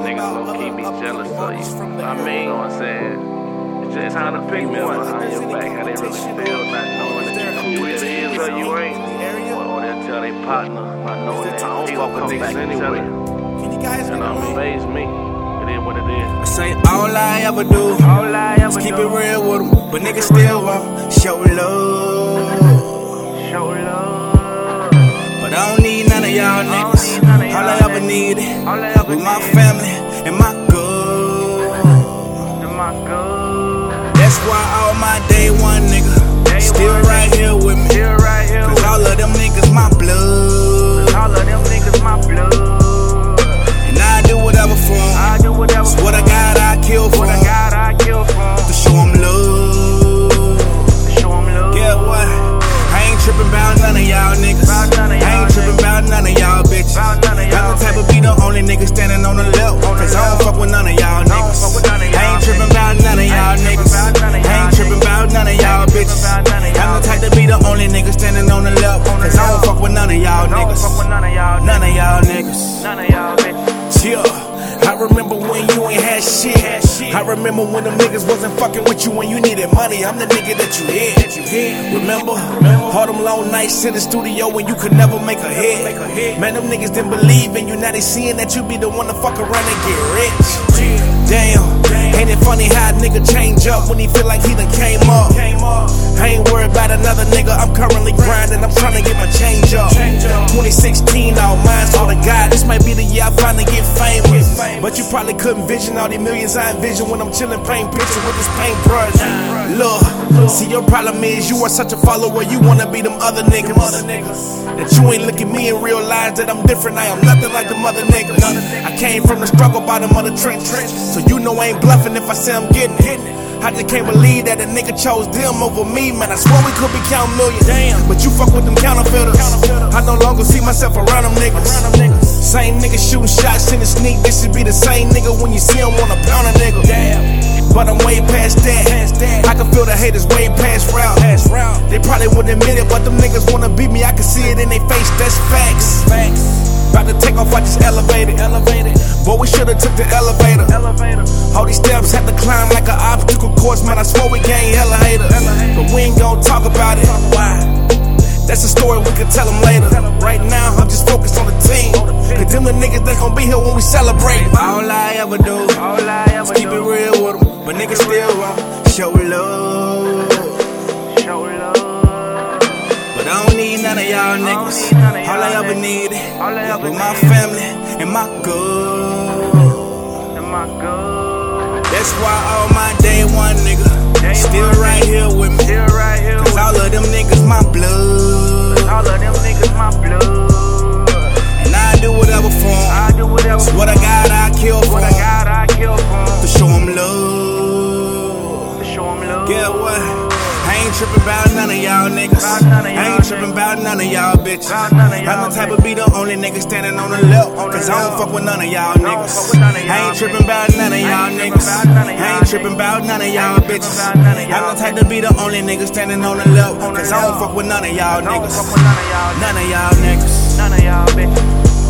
niggas low key be jealous of you. I mean, you know what I'm saying? It's just time to pick one behind your back. How they really feel, not knowing that you who it is or you ain't. Or they'll tell their partner, not knowing that I don't fuck with niggas anyway. And um, faze me. It is what it is. I say all I ever do All I ever is keep do. it real with 'em, but niggas still won't show love. Niggas. need All I ever was my family and my good. To my good. That's why all my day one nigga the only nigga standing on the left. Cause I don't fuck with none of y'all niggas. fuck with none of I ain't tripping about none of y'all niggas. about none of I ain't tripping about none of y'all bitches. about none of I'm the type to be the only nigga standing on the left. Cause I don't fuck with none of y'all niggas. none of y'all. None of y'all niggas. None of y'all bitches. Yeah. I remember when you ain't had shit. I remember when them niggas wasn't fucking with you when you needed money. I'm the nigga that you hit. Remember? All them long nights in the studio when you could never make a hit. Man, them niggas didn't believe in you. Now they seeing that you be the one to fuck around and get rich. Damn. Ain't it funny how a nigga change up when he feel like he done came up? I ain't another nigga. I'm currently grinding. I'm trying to get my change up. 2016, all mine. all to God, this might be the year I finally get famous. But you probably couldn't vision all the millions I envision when I'm chilling, paint pictures with this paintbrush. Look, see, your problem is you are such a follower. You wanna be them other niggas. That you ain't look at me and realize that I'm different. I am nothing like them other niggas. I came from the struggle bottom of the trench. So you know I ain't bluffing if I say I'm getting hit. I just can't believe that a nigga chose them over me, man. I swear we could be counting millions. Damn. But you fuck with them counterfeiters. I no longer see myself around them niggas. Same nigga shooting shots in the sneak. This should be the same nigga when you see him wanna pound a nigga. Damn. But I'm way past that. I can feel the haters way past route. They probably wouldn't admit it, but them niggas wanna beat me. I can see it in their face. That's facts. Facts. About to take off, I just elevated. Elevated. But we should've took the elevator. Elevator. All these steps had to climb like an obstacle course, man. I swear we can't hella haters. But we ain't gon' talk about it. Why? That's a story we could tell them later. Right now, I'm just focused on the team. Cause them the niggas that gon' be here when we celebrate. All I ever do All I ever is keep it real with them. But niggas still won't show love. Show love. But I don't need none of y'all niggas. need none of All I ever niggas. need is with my family and my good. And my good. That's why all my still right here with me. Still right here. Cause all of them niggas my blood. all of them niggas my blood. And I do whatever for 'em. I do whatever. So what I got, I kill for What I got, I kill for. To show 'em love. To show 'em love. Yeah, what? I ain't tripping about none of y'all niggas. I ain't tripping about none of y'all bitches. I'm the type of be the only nigga standing on the left. Cause I don't fuck with none of y'all niggas. Tripping about none of y'all niggas. I ain't tripping about none of y'all bitches. I'm the type to be the only nigga standing on the left. Cause I don't fuck with none of y'all niggas. None of y'all niggas. None of y'all bitches.